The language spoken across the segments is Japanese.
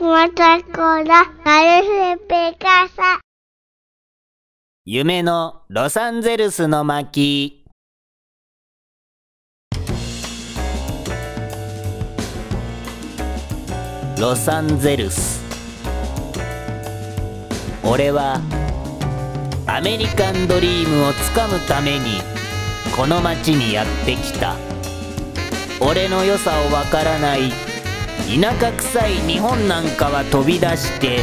ラ、ガルフペカサ。夢のロサンゼルスの巻。ロサンゼルス。俺はアメリカンドリームをつかむためにこの街にやってきた。俺の良さをわからない田舎臭い日本なんかは飛び出して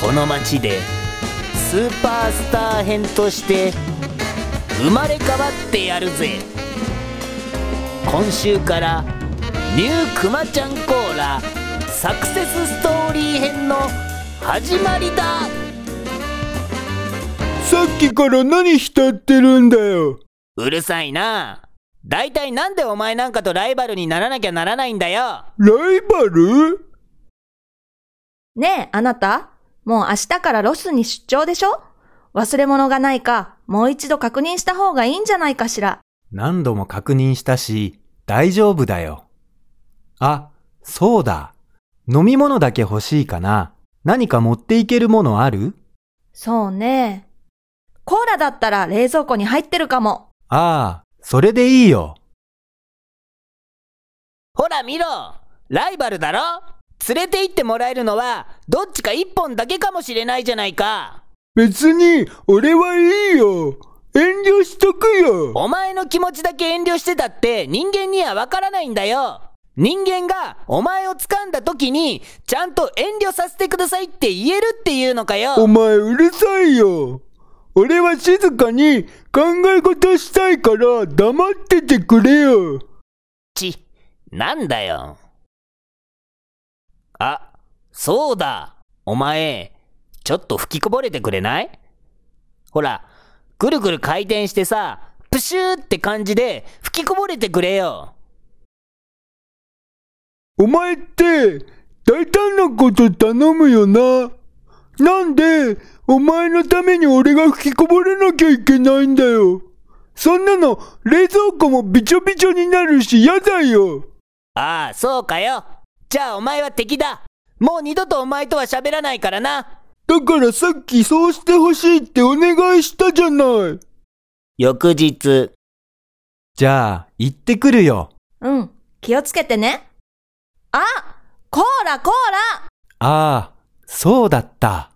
この街でスーパースター編として生まれ変わってやるぜ。今週からニュークマちゃんコーラサクセスストーリー編の始まりだ。さっきから何浸ってるんだよ。うるさいなだいたいなんでお前なんかとライバルにならなきゃならないんだよライバル？ねえ、あなた。もう明日からロスに出張でしょ？忘れ物がないか、もう一度確認した方がいいんじゃないかしら。何度も確認したし、大丈夫だよ。あ、そうだ。飲み物だけ欲しいかな。何か持っていけるものある？そうね。コーラだったら冷蔵庫に入ってるかも。ああ、それでいいよ。ほら見ろライバルだろ？連れて行ってもらえるのはどっちか一本だけかもしれないじゃないか別に、俺はいいよ。遠慮しとくよ。お前の気持ちだけ遠慮してたって人間にはわからないんだよ人間がお前を掴んだ時にちゃんと遠慮させてくださいって言えるっていうのかよお前うるさいよ。俺は静かに考え事したいから黙っててくれよ。ち、なんだよ。あ、そうだ。お前、ちょっと吹きこぼれてくれない？ほら、ぐるぐる回転してさ、プシューって感じで吹きこぼれてくれよ。お前って、大胆なこと頼むよな。なんで、お前のために俺が吹きこぼれなきゃいけないんだよ。そんなの、冷蔵庫もびちょびちょになるし嫌だよ。ああ、そうかよ。じゃあお前は敵だ。もう二度とお前とは喋らないからな。だからさっきそうしてほしいってお願いしたじゃない。翌日、じゃあ、行ってくるよ。うん、気をつけてね。あコーラコーラああ、そうだった。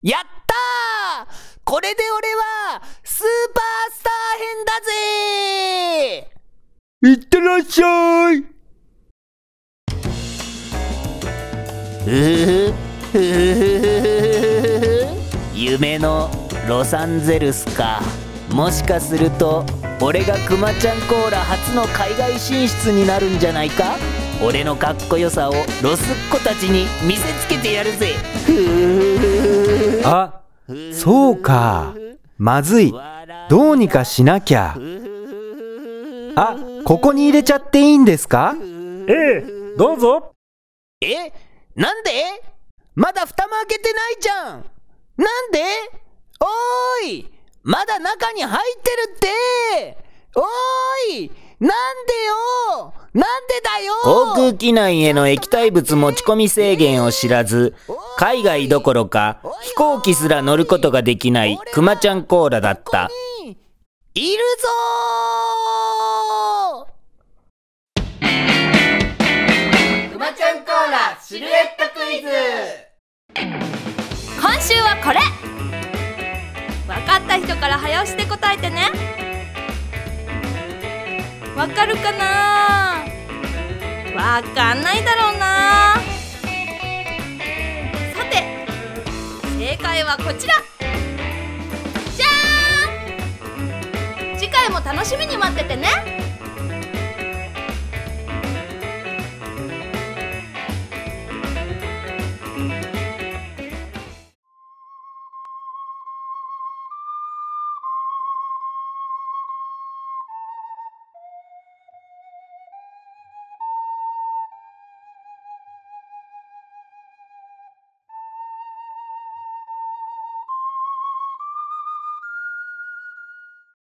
やったー！これで俺は、スーパースター編だぜ！いってらっしゃい。ふふふふ夢のロサンゼルスか。もしかすると俺がクマちゃんコーラ初の海外進出になるんじゃないか？俺のかっこよさをロスっ子たちに見せつけてやるぜふあ、そうか。まずい。どうにかしなきゃ。あ、ここに入れちゃっていいんですか？ええ、どうぞ。えなんで？まだ蓋も開けてないじゃんなんで？おーいまだ中に入ってるっておーいなんでよ？なんでだよ！航空機内への液体物持ち込み制限を知らず、海外どころか飛行機すら乗ることができないクマちゃんコーラだった。いるぞー！クマちゃんコーラシルエットクイズ！今週はこれ！わかった人から早押しで答えてね。わかるかなわかんないだろうな。さて正解はこちら。じゃーん！次回も楽しみに待っててね。